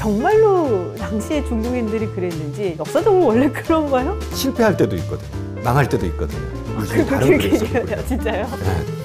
정말로 당시에 중국인들이 그랬는지 역사적으로 원래 그런가요? 실패할 때도 있거든요. 망할 때도 있거든요. 루시는 다른 그렇게 그래서 얘기해요, 진짜요? 네.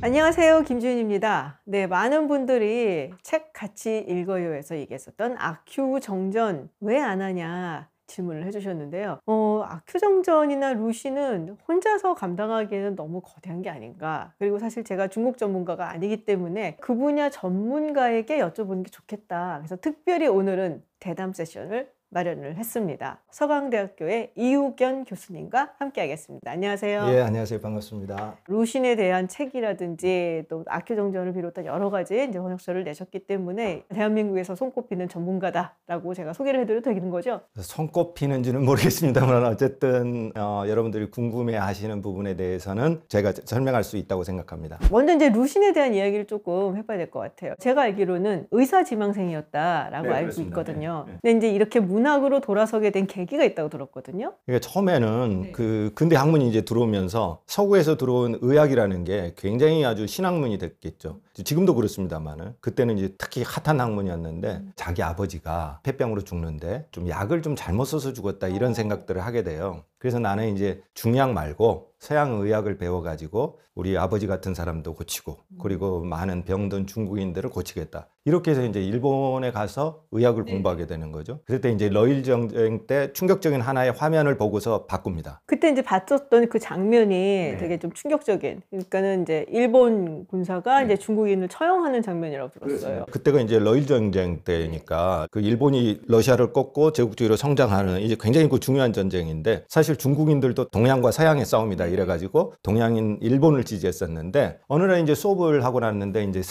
안녕하세요. 김주윤입니다. 네, 많은 분들이 책 같이 읽어요에서 얘기했었던 아큐 정전 왜 안 하냐 질문을 해주셨는데요. 어, 아큐 정전이나 루시는 혼자서 감당하기에는 너무 거대한 게 아닌가. 그리고 사실 제가 중국 전문가가 아니기 때문에 그 분야 전문가에게 여쭤보는 게 좋겠다. 그래서 특별히 오늘은 대담 세션을 마련을 했습니다. 서강대학교의 이우견 교수님과 함께하겠습니다. 안녕하세요. 예, 안녕하세요. 반갑습니다. 루신에 대한 책이라든지 또 아큐정전을 비롯한 여러 가지 이제 번역서를 내셨기 때문에 대한민국에서 손꼽히는 전문가다라고 제가 소개를 해드려도 되는 거죠? 손꼽히는지는 모르겠습니다만 어쨌든 어, 여러분들이 궁금해하시는 부분에 대해서는 제가 설명할 수 있다고 생각합니다. 먼저 이제 루신에 대한 이야기를 조금 해봐야 될 것 같아요. 제가 알기로는 의사 지망생이었다라고 네, 알고 그렇습니다. 있거든요. 네, 네. 근데 이제 이렇게 문 학으로 돌아서게 된 계기가 있다고 들었거든요. 그러니까 처음에는 네. 그 근대 학문이 이제 들어오면서 서구에서 들어온 의학이라는 게 굉장히 아주 신학문이 됐겠죠. 지금도 그렇습니다만은 그때는 이제 특히 핫한 학문이었는데 음. 자기 아버지가 폐병으로 죽는데 좀 약을 좀 잘못 써서 죽었다 이런 생각들을 하게 돼요. 그래서 나는 이제 중약 말고 서양 의학을 배워가지고 우리 아버지 같은 사람도 고치고 그리고 많은 병든 중국인들을 고치겠다. 이렇게 해서 이제 일본에 가서 의학을 네. 공부하게 되는 거죠. 그때 이제 러일 전쟁 때 충격적인 하나의 화면을 보고서 바꿉니다. 그때 이제 봤었던 그 장면이 네. 되게 좀 충격적인. 그러니까는 이제 일본 군사가 네. 이제 중국 인을 처형하는 장면이라고 들었어요. 그때가 이제 러일 전쟁 때니까 그 일본이 러시아를 꺾고 제국주의로 성장하는 이제 굉장히 그 중요한 전쟁인데 사실 중국인들도 동양과 서양의 싸움이다 이래가지고 동양인 일본을 지지했었는데 어느 날 이제 수업을 하고 났는데 이제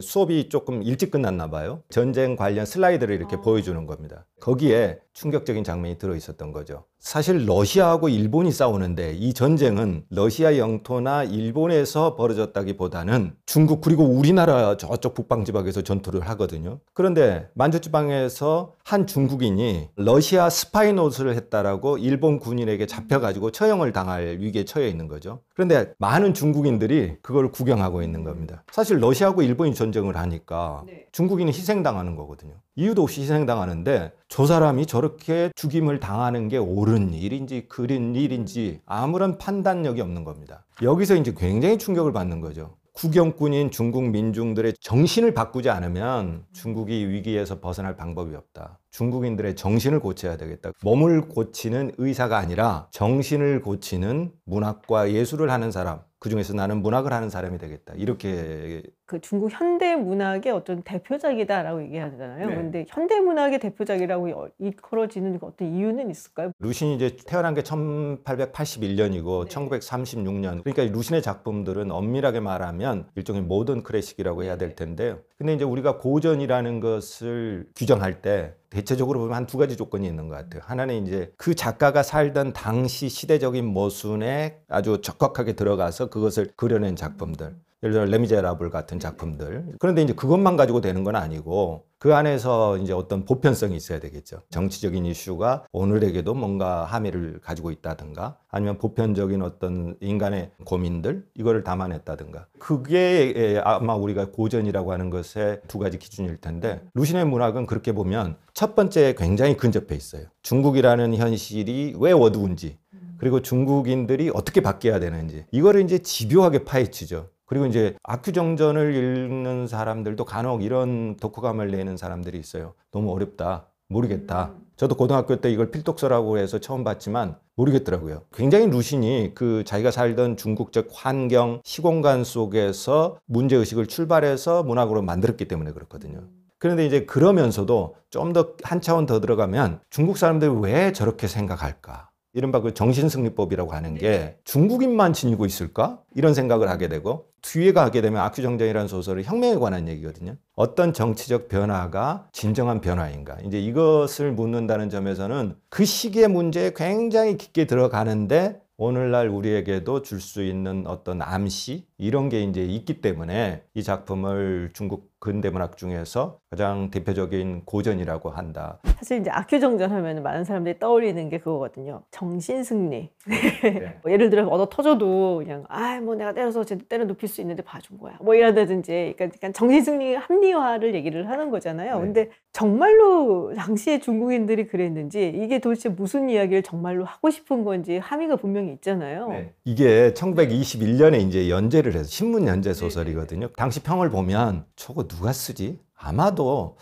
수업이 조금 일찍 끝났나 봐요. 전쟁 관련 슬라이드를 이렇게 보여주는 겁니다. 거기에 충격적인 장면이 들어 있었던 거죠. 사실 러시아하고 일본이 싸우는데 이 전쟁은 러시아 영토나 일본에서 벌어졌다기보다는 중국 그리고 우리나라 저쪽 북방 지방에서 전투를 하거든요. 그런데 만주 지방에서 한 중국인이 러시아 스파이 노릇을 했다라고 일본 군인에게 잡혀가지고 처형을 당할 위기에 처해 있는 거죠. 그런데 많은 중국인들이 그걸 구경하고 있는 겁니다. 사실 러시아하고 일본이 전쟁을 하니까 네. 중국인이 희생당하는 거거든요. 이유도 없이 희생당하는데 저 사람이 저렇게 죽임을 당하는 게 옳은 일인지 그른 일인지 아무런 판단력이 없는 겁니다. 여기서 이제 굉장히 충격을 받는 거죠. 구경꾼인 중국 민중들의 정신을 바꾸지 않으면 중국이 위기에서 벗어날 방법이 없다. 중국인들의 정신을 고쳐야 되겠다. 몸을 고치는 의사가 아니라 정신을 고치는 문학과 예술을 하는 사람. 그 중에서 나는 문학을 하는 사람이 되겠다. 이렇게 그 중국 현대 문학의 어떤 대표작이다라고 얘기하잖아요. 네. 그런데 현대 문학의 대표작이라고 여- 일컬어지는 어떤 이유는 있을까요? 루신이 이제 태어난 게 1881년이고 1936년. 그러니까 루신의 작품들은 엄밀하게 말하면 일종의 모던 클래식이라고 해야 될 텐데요. 근데 이제 우리가 고전이라는 것을 규정할 때 대체적으로 보면 한 두 가지 조건이 있는 것 같아요. 하나는 이제 그 작가가 살던 당시 시대적인 모순에 아주 적극하게 들어가서 그것을 그려낸 작품들. 예를 들어 레미제라블 같은 작품들. 그런데 이제 그것만 가지고 되는 건 아니고 그 안에서 이제 어떤 보편성이 있어야 되겠죠. 정치적인 이슈가 오늘에게도 뭔가 함의를 가지고 있다든가 아니면 보편적인 어떤 인간의 고민들 이거를 담아냈다든가 그게 예, 아마 우리가 고전이라고 하는 것의 두 가지 기준일 텐데 루신의 문학은 그렇게 보면 첫 번째 굉장히 근접해 있어요. 중국이라는 현실이 왜 어두운지 그리고 중국인들이 어떻게 바뀌어야 되는지 이거를 이제 집요하게 파헤치죠. 그리고 이제 아큐정전을 읽는 사람들도 간혹 이런 독후감을 내는 사람들이 있어요. 너무 어렵다. 모르겠다. 저도 고등학교 때 이걸 필독서라고 해서 처음 봤지만 모르겠더라고요. 굉장히 루신이 그 자기가 살던 중국적 환경, 시공간 속에서 문제의식을 출발해서 문학으로 만들었기 때문에 그렇거든요. 그런데 이제 그러면서도 좀 더 한 차원 더 들어가면 중국 사람들이 왜 저렇게 생각할까? 이른바 그 정신승리법이라고 하는 게 중국인만 지니고 있을까? 이런 생각을 하게 되고 뒤에 가게 되면 아큐정전이라는 소설은 혁명에 관한 얘기거든요. 어떤 정치적 변화가 진정한 변화인가? 이제 이것을 묻는다는 점에서는 그 시기의 문제에 굉장히 깊게 들어가는데 오늘날 우리에게도 줄 수 있는 어떤 암시 이런 게 이제 있기 때문에 이 작품을 중국 근대문학 중에서 가장 대표적인 고전이라고 한다. 사실 이제 악큐정전 하면 많은 사람들이 떠올리는 게 그거거든요. 정신승리. 네. 뭐 예를 들어 얻어 터져도 그냥 아 뭐 내가 때려서 쟤 때려 눕힐 수 있는데 봐준 거야. 뭐 이라든지 그러니까 정신승리 합리화를 얘기를 하는 거잖아요. 네. 근데 정말로 당시에 중국인들이 그랬는지 이게 도대체 무슨 이야기를 정말로 하고 싶은 건지 함의가 분명히 있잖아요. 네. 이게 1921년에 이제 연재를 해서 신문 연재 소설이거든요. 당시 평을 보면 저거 누가 쓰지? 아마도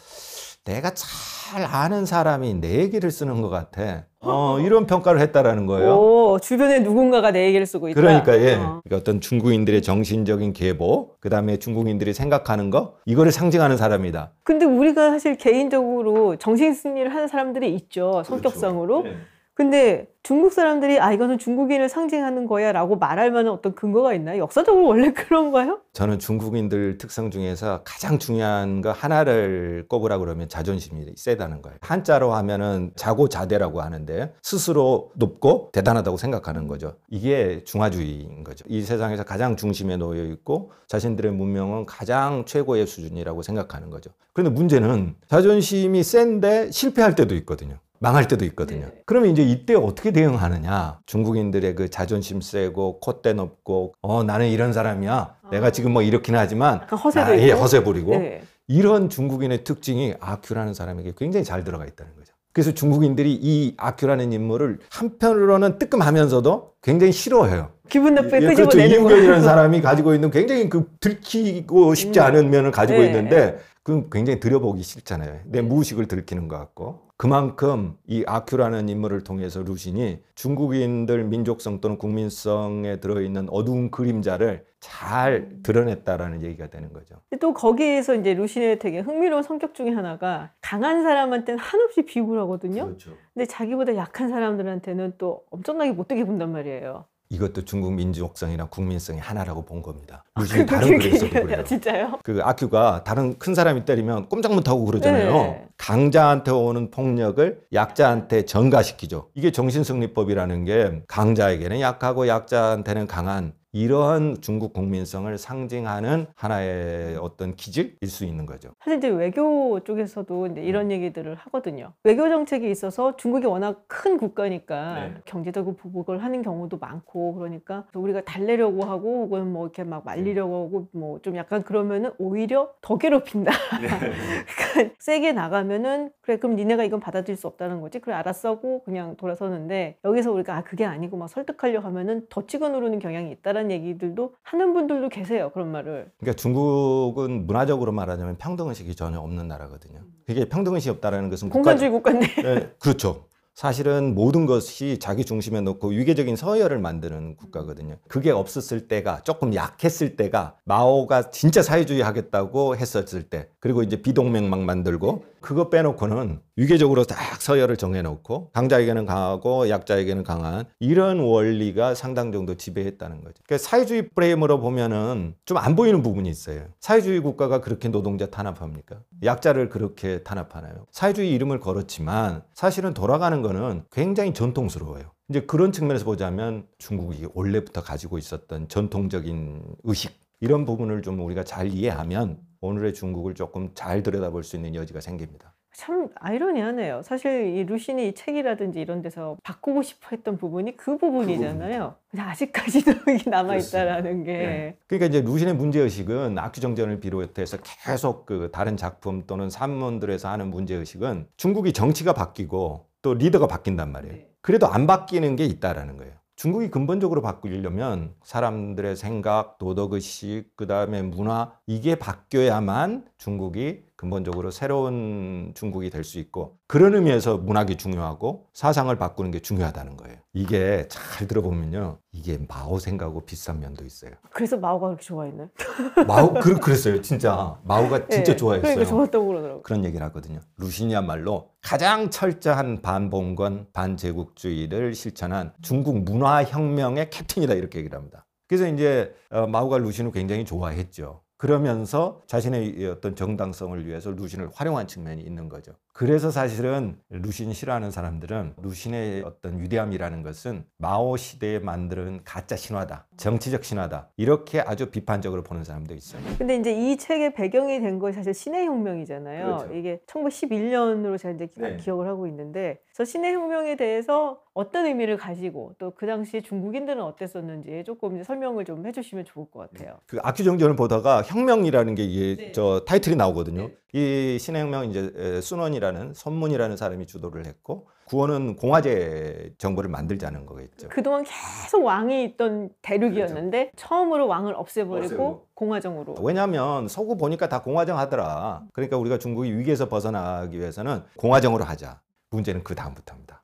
내가 잘 아는 사람이 내 얘기를 쓰는 것 같아. 어, 이런 평가를 했다라는 거예요. 오, 주변에 누군가가 내 얘기를 쓰고 있다. 그러니까 예. 어. 그러니까 어떤 중국인들의 정신적인 계보, 그다음에 중국인들이 생각하는 거 이거를 상징하는 사람이다. 근데 우리가 사실 개인적으로 정신 승리를 하는 사람들이 있죠. 성격상으로. 네. 근데 중국 사람들이 아 이거는 중국인을 상징하는 거야라고 말할 만한 어떤 근거가 있나요? 역사적으로 원래 그런가요? 저는 중국인들 특성 중에서 가장 중요한 거 하나를 꼽으라 그러면 자존심이 세다는 거예요. 한자로 하면은 자고자대라고 하는데 스스로 높고 대단하다고 생각하는 거죠. 이게 중화주의인 거죠. 이 세상에서 가장 중심에 놓여 있고 자신들의 문명은 가장 최고의 수준이라고 생각하는 거죠. 그런데 문제는 자존심이 센데 실패할 때도 있거든요. 망할 때도 있거든요. 네. 그러면 이제 이때 어떻게 대응하느냐? 중국인들의 그 자존심 세고 콧대 높고 어 나는 이런 사람이야. 내가 지금 뭐 이렇긴 하지만 허세도 아, 예. 허세 부리고 네. 이런 중국인의 특징이 아큐라는 사람에게 굉장히 잘 들어가 있다는 거죠. 그래서 중국인들이 이 아큐라는 인물을 한편으로는 뜨끔하면서도 굉장히 싫어해요. 기분 나쁘게 예, 그렇죠. 끄집어내는 이윤경이라는 거. 사람이 가지고 있는 굉장히 그 들키고 싶지 음. 않은 면을 가지고 네. 있는데 그건 굉장히 들여보기 싫잖아요. 내 무의식을 들키는 것 같고. 그만큼 이 아큐라는 인물을 통해서 루신이 중국인들 민족성 또는 국민성에 들어있는 어두운 그림자를 잘 드러냈다라는 얘기가 되는 거죠. 또 거기에서 이제 루신의 되게 흥미로운 성격 중에 하나가 강한 사람한테는 한없이 비굴 하거든요. 그렇죠. 근데 자기보다 약한 사람들한테는 또 엄청나게 못되게 본단 말이에요. 이것도 중국 민족성이나 국민성의 하나라고 본 겁니다. 그- 루신이 다른 글에서도. 그래요. 진짜요? 그 아큐가 다른 큰 사람이 때리면 꼼짝 못하고 그러잖아요. 네. 강자한테 오는 폭력을 약자한테 전가시키죠. 이게 정신승리법이라는 게 강자에게는 약하고 약자한테는 강한 이러한 중국 국민성을 상징하는 하나의 어떤 기질일 수 있는 거죠. 사실 이제 외교 쪽에서도 이제 음. 이런 얘기들을 하거든요. 외교 정책에 있어서 중국이 워낙 큰 국가니까 네. 경제적으로 보복을 하는 경우도 많고 그러니까 우리가 달래려고 하고 혹은 뭐 이렇게 막 말리려고 하고 뭐 좀 약간 그러면은 오히려 더 괴롭힌다. 그러니까 세게 나가면은 그래 그럼 니네가 이건 받아들일 수 없다는 거지. 그래 알았어 하고 그냥 돌아서는데 여기서 우리가 아 그게 아니고 막 설득하려 하면은 더 찍어 누르는 경향이 있다 라는 얘기들도 하는 분들도 계세요. 그런 말을. 그러니까 중국은 문화적으로 말하자면 평등의식이 전혀 없는 나라거든요. 그게 평등의식이 없다라는 것은 국가 공산주의 국가인데. 네, 그렇죠. 사실은 모든 것이 자기 중심에 놓고 위계적인 서열을 만드는 국가거든요. 그게 없었을 때가 조금 약했을 때가 마오가 진짜 사회주의 하겠다고 했었을 때 그리고 이제 비동맹 막 만들고 그거 빼놓고는 위계적으로 딱 서열을 정해놓고 강자에게는 강하고 약자에게는 강한 이런 원리가 상당 정도 지배했다는 거죠. 그러니까 사회주의 프레임으로 보면은 좀 안 보이는 부분이 있어요. 사회주의 국가가 그렇게 노동자 탄압합니까? 약자를 그렇게 탄압하나요? 사회주의 이름을 걸었지만 사실은 돌아가는 거는 굉장히 전통스러워요. 이제 그런 측면에서 보자면 중국이 원래부터 가지고 있었던 전통적인 의식 이런 부분을 좀 우리가 잘 이해하면 오늘의 중국을 조금 잘 들여다볼 수 있는 여지가 생깁니다. 참 아이러니하네요. 사실 이 루신이 이 책이라든지 이런 데서 바꾸고 싶어 했던 부분이 그 부분이잖아요. 근데 아직까지도 이게 남아 있다라는 게 네. 그러니까 이제 루신의 문제의식은 악주정전을 비롯해서 계속 그 다른 작품 또는 산문들에서 하는 문제의식은 중국이 정치가 바뀌고 또 리더가 바뀐단 말이에요. 네. 그래도 안 바뀌는 게 있다라는 거예요. 중국이 근본적으로 바꾸려면 사람들의 생각, 도덕의식, 그 다음에 문화, 이게 바뀌어야만 중국이 근본적으로 새로운 중국이 될 수 있고 그런 의미에서 문학이 중요하고 사상을 바꾸는 게 중요하다는 거예요. 이게 잘 들어보면요. 이게 마오 생각하고 비슷한 면도 있어요. 그래서 마오가 그렇게 좋아했나요? 마오 그, 그랬어요. 진짜 마오가 진짜 네, 좋아했어요. 그러니까 좋았다고 그러더라고요. 그런 얘기를 하거든요. 루신이야말로 가장 철저한 반봉건 반제국주의를 실천한 중국 문화혁명의 캡틴이다 이렇게 얘기를 합니다. 그래서 이제 어, 마오가 루신을 굉장히 좋아했죠. 그러면서 자신의 이 어떤 정당성을 위해서 루신을 활용한 측면이 있는 거죠. 그래서 사실은 루신 싫어하는 사람들은 루신의 어떤 위대함이라는 것은 마오 시대에 만든 가짜 신화다, 정치적 신화다 이렇게 아주 비판적으로 보는 사람도 있어요. 근데 이제 이 책의 배경이 된 것이 사실 신의 혁명이잖아요. 그렇죠. 이게 1911년으로 제가 이제 기- 네. 기억을 하고 있는데, 그래서 신의 혁명에 대해서 어떤 의미를 가지고 또 그 당시 중국인들은 어땠었는지 조금 이제 설명을 좀 해주시면 좋을 것 같아요. 그 악규정전을 보다가 혁명이라는 게 이게 네. 저 타이틀이 나오거든요. 이 신의 혁명 이제 에, 순원이라 는 선문이라는 사람이 주도를 했고 구원은 공화제 정부를 만들자는 거겠죠. 그동안 계속 왕이 있던 대륙이었는데 처음으로 왕을 없애버리고 없애고. 공화정으로. 왜냐하면 서구 보니까 다 공화정 하더라. 그러니까 우리가 중국이 위기에서 벗어나기 위해서는 공화정으로 하자. 문제는 그 다음부터입니다.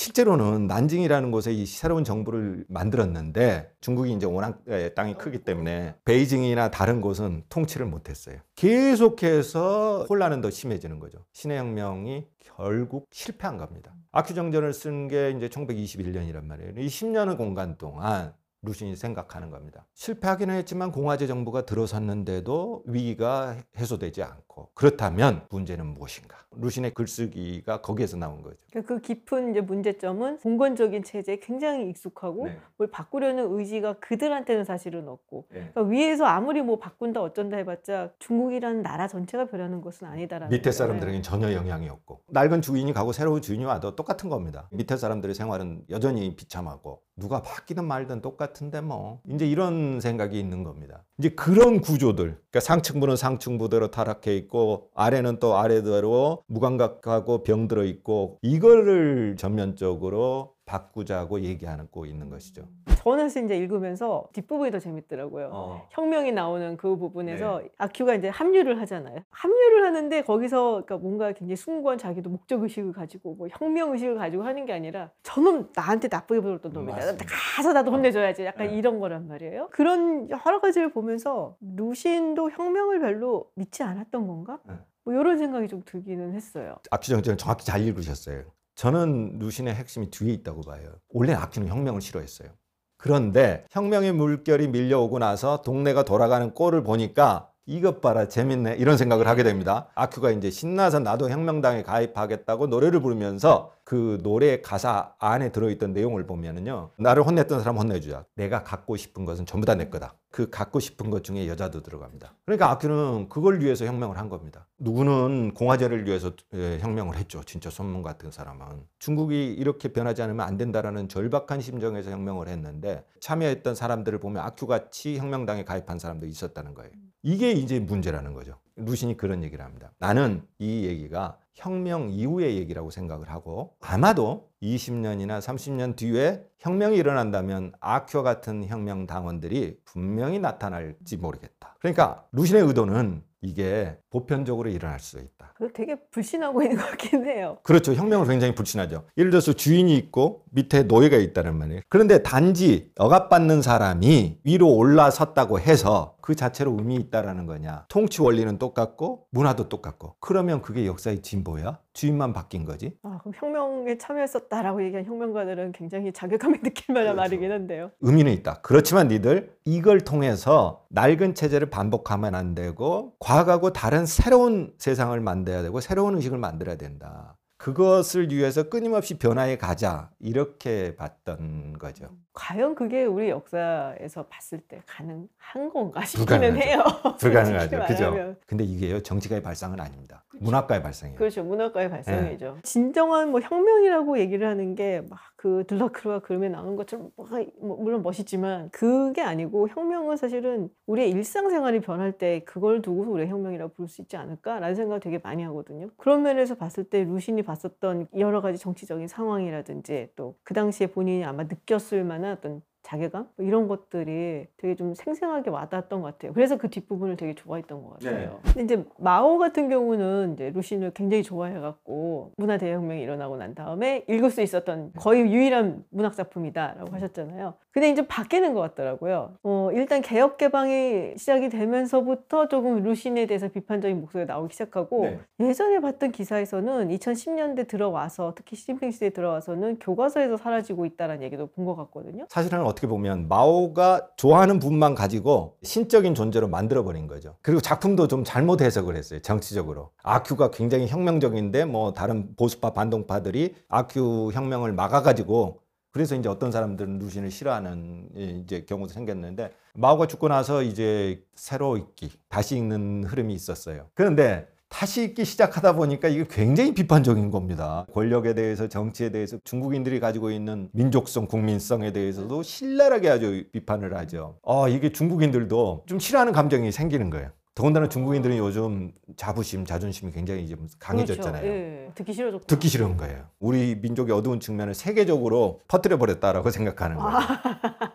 실제로는 난징이라는 곳에 이 새로운 정부를 만들었는데 중국이 이제 워낙 에, 땅이 크기 때문에 베이징이나 다른 곳은 통치를 못했어요. 계속해서 혼란은 더 심해지는 거죠. 신의 혁명이 결국 실패한 겁니다. 아큐정전을 쓴 게 이제 1921년이란 말이에요. 이 10년의 공간 동안 루신이 생각하는 겁니다. 실패하기는 했지만 공화제 정부가 들어섰는데도 위기가 해소되지 않고 그렇다면 문제는 무엇인가? 루신의 글쓰기가 거기에서 나온 거죠. 그러니까 그 깊은 이제 문제점은 봉건적인 체제에 굉장히 익숙하고 네. 뭘 바꾸려는 의지가 그들한테는 사실은 없고 그러니까 위에서 아무리 뭐 바꾼다 어쩐다 해봤자 중국이라는 나라 전체가 변하는 것은 아니다라는 밑에. 사람들에게는 전혀 영향이 없고 낡은 주인이 가고 새로운 주인이 와도 똑같은 겁니다. 밑에 사람들의 생활은 여전히 비참하고 누가 바뀌든 말든 똑같은데 뭐 이제 이런 생각이 있는 겁니다. 이제 그런 구조들 그러니까 상층부는 상층부대로 타락해 있고 아래는 또 아래대로 무감각하고 병들어 있고 이거를 전면적으로 바꾸자고 얘기하고 있는 것이죠. 저는 사실 이제 읽으면서 뒷부분이 더 재밌더라고요. 혁명이 나오는 그 부분에서 아큐가 이제 합류를 하잖아요. 합류를 하는데 거기서 그러니까 뭔가 굉장히 숭고한 자기도 목적 의식을 가지고 뭐 혁명 의식을 가지고 하는 게 아니라 저놈 나한테 나쁘게 보였던 놈이다. 맞습니다. 가서 나도 혼내줘야지. 약간 네. 이런 거란 말이에요. 그런 여러 가지를 보면서 루신도 혁명을 별로 믿지 않았던 건가? 네. 뭐 이런 생각이 좀 들기는 했어요. 아큐정전을 정확히 잘 읽으셨어요. 저는 루신의 핵심이 뒤에 있다고 봐요. 원래 아큐는 혁명을 싫어했어요. 그런데 혁명의 물결이 밀려오고 나서 동네가 돌아가는 꼴을 보니까 이것 봐라 재밌네 이런 생각을 하게 됩니다. 아큐가 이제 신나서 나도 혁명당에 가입하겠다고 노래를 부르면서 그 노래 가사 안에 들어있던 내용을 보면은요 나를 혼냈던 사람 혼내주자. 내가 갖고 싶은 것은 전부 다 내 거다. 그 갖고 싶은 것 중에 여자도 들어갑니다. 그러니까 아큐는 그걸 위해서 혁명을 한 겁니다. 누구는 공화제를 위해서 예, 혁명을 했죠. 진짜 손문 같은 사람은. 중국이 이렇게 변하지 않으면 안 된다라는 절박한 심정에서 혁명을 했는데 참여했던 사람들을 보면 아큐같이 혁명당에 가입한 사람도 있었다는 거예요. 이게 이제 문제라는 거죠. 루신이 그런 얘기를 합니다. 나는 이 얘기가 혁명 이후의 얘기라고 생각을 하고 아마도 20년이나 30년 뒤에 혁명이 일어난다면 아큐 같은 혁명 당원들이 분명히 나타날지 모르겠다. 그러니까 루신의 의도는 이게 보편적으로 일어날 수 있다. 그거 되게 불신하고 있는 것 같긴 해요. 그렇죠. 혁명은 굉장히 불신하죠. 예를 들어서 주인이 있고 밑에 노예가 있다는 말이에요. 그런데 단지 억압받는 사람이 위로 올라섰다고 해서 그 자체로 의미 있다라는 거냐. 통치 원리는 똑같고 문화도 똑같고. 그러면 그게 역사의 진보야? 주인만 바뀐 거지? 아, 그럼 혁명에 참여했었다라고 얘기한 혁명가들은 굉장히 자괴감이 느낄 만한 그렇죠. 말이긴 한데요. 의미는 있다. 그렇지만 니들 이걸 통해서 낡은 체제를 반복하면 안 되고 과거하고 다른 새로운 세상을 만들어야 되고 새로운 의식을 만들어야 된다. 그것을 위해서 끊임없이 변화해 가자. 이렇게 봤던 거죠. 과연 그게 우리 역사에서 봤을 때 가능한 건가 싶기는 불가능하죠. 해요. 불가능하죠. 솔직히 그죠? 말하면. 근데 이게요, 정치가의 발상은 아닙니다. 문학가의 발상이에요. 그렇죠. 문학과의 발상이죠. 네. 진정한 뭐 혁명이라고 얘기를 하는 게 막 그 들라크루와 그림에 나온 것처럼 뭐가 뭐 물론 멋있지만 그게 아니고 혁명은 사실은 우리의 일상생활이 변할 때 그걸 두고서 우리가 혁명이라고 부를 수 있지 않을까라는 생각을 되게 많이 하거든요. 그런 면에서 봤을 때 루신이 봤었던 여러 가지 정치적인 상황이라든지 또 그 당시에 본인이 아마 느꼈을 만한 어떤 자괴감 뭐 이런 것들이 되게 좀 생생하게 와닿았던 것 같아요. 그래서 그 뒷부분을 되게 좋아했던 것 같아요. 근데 이제 마오 같은 경우는 이제 루신을 굉장히 좋아해갖고 문화 대혁명이 일어나고 난 다음에 읽을 수 있었던 거의 유일한 문학 작품이다라고 하셨잖아요. 근데 이제 바뀌는 것 같더라고요. 어, 일단 개혁 개방이 시작이 되면서부터 조금 루신에 대해서 비판적인 목소리가 나오기 시작하고 네. 예전에 봤던 기사에서는 2010년대 들어와서 특히 시진핑 시대에 들어와서는 교과서에서 사라지고 있다는 얘기도 본 것 같거든요. 사실은 어떻게 보면 마오가 좋아하는 부분만 가지고 신적인 존재로 만들어 버린 거죠. 그리고 작품도 좀 잘못 해석을 했어요. 정치적으로. 아큐가 굉장히 혁명적인데 뭐 다른 보수파 반동파들이 아큐 혁명을 막아 가지고 그래서 이제 어떤 사람들은 루신을 싫어하는 이제 경우도 생겼는데 마오가 죽고 나서 이제 새로 읽기, 다시 읽는 흐름이 있었어요. 그런데 다시 읽기 시작하다 보니까 이게 굉장히 비판적인 겁니다. 권력에 대해서 정치에 대해서 중국인들이 가지고 있는 민족성, 국민성에 대해서도 신랄하게 아주 비판을 하죠. 아, 이게 중국인들도 좀 싫어하는 감정이 생기는 거예요. 더군다나 중국인들은 요즘 자부심, 자존심이 굉장히 좀 강해졌잖아요. 그렇죠. 예. 듣기 싫어졌고. 듣기 싫은 거예요. 우리 민족의 어두운 측면을 세계적으로 퍼뜨려 버렸다라고 생각하는 거예요.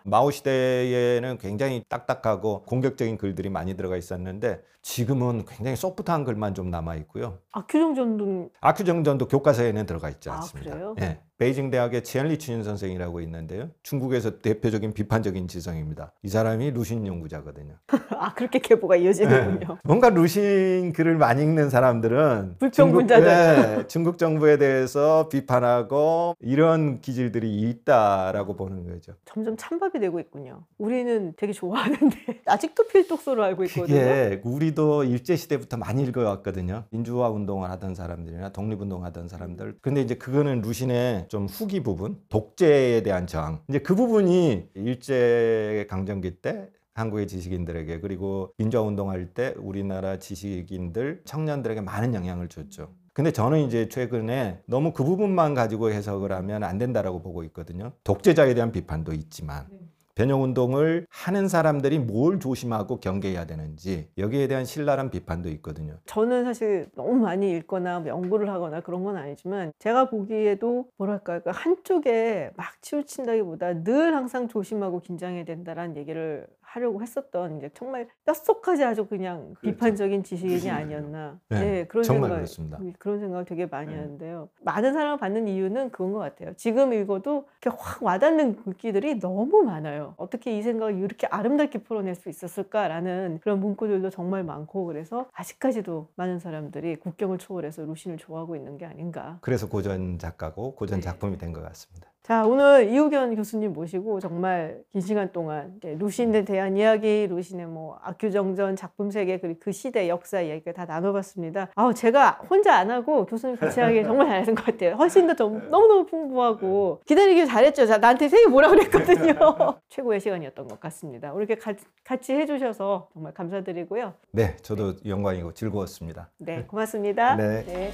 마오 시대에는 굉장히 딱딱하고 공격적인 글들이 많이 들어가 있었는데 지금은 굉장히 소프트한 글만 좀 남아 있고요. 아큐정전도 아큐정전도 교과서에는 들어가 있지 아, 않습니다. 그래요? 예. 베이징 대학의 치엔리 춘 선생이라고 있는데요. 중국에서 대표적인 비판적인 지성입니다. 이 사람이 루신 연구자거든요. 아 그렇게 계보가 이어지는군요. 뭔가 루신 글을 많이 읽는 사람들은 불평분자잖아요. 중국, 예, 중국 정부에 대해서 비판하고 이런 기질들이 있다라고 보는 거죠. 점점 찬밥이 되고 있군요. 우리는 되게 좋아하는데 아직도 필독서로 알고 있거든요. 그게 우리도 일제 시대부터 많이 읽어왔거든요. 민주화 운동을 하던 사람들이나 독립운동 하던 사람들. 근데 이제 그거는 루신의 좀 후기 부분, 독재에 대한 저항. 이제 그 부분이 일제 강점기 때 한국의 지식인들에게 그리고 민주화 운동할 때 우리나라 지식인들 청년들에게 많은 영향을 줬죠. 근데 저는 이제 최근에 너무 그 부분만 가지고 해석을 하면 안 된다라고 보고 있거든요. 독재자에 대한 비판도 있지만 변형 운동을 하는 사람들이 뭘 조심하고 경계해야 되는지 여기에 대한 신랄한 비판도 있거든요. 저는 사실 너무 많이 읽거나 뭐 연구를 하거나 그런 건 아니지만 제가 보기에도 뭐랄까 그 한쪽에 막 치우친다기보다 늘 항상 조심하고 긴장해야 된다라는 얘기를 하려고 했었던 이제 정말 뼛속까지 아주 그냥 그렇죠. 비판적인 지식인이 아니었나. 네, 네, 그런 정말 생각 그렇습니다. 그런 생각을 되게 많이 네. 하는데요. 많은 사랑을 받는 이유는 그건 것 같아요. 지금 읽어도 이렇게 확 와닿는 글귀들이 너무 많아요. 어떻게 이 생각을 이렇게 아름답게 풀어낼 수 있었을까라는 그런 문구들도 정말 많고 그래서 아직까지도 많은 사람들이 국경을 초월해서 루신을 좋아하고 있는 게 아닌가. 그래서 고전 작가고 고전 네. 작품이 된 것 같습니다. 자, 오늘 이우견 교수님 모시고 정말 긴 시간 동안 루신에 대한 이야기, 루신의 뭐 악규정전 작품 세계 그리고 그 시대 역사 이야기를 다 나눠봤습니다. 아우 제가 혼자 안 하고 교수님 같이 하기 정말 잘하신 것 같아요. 훨씬 더 좀 너무너무 풍부하고 기다리길 잘했죠. 자, 나한테 세개 뭐라 그랬거든요. 최고의 시간이었던 것 같습니다. 이렇게 같이, 같이 해주셔서 정말 감사드리고요. 네, 저도 영광이고 즐거웠습니다. 네, 고맙습니다. 네. 네.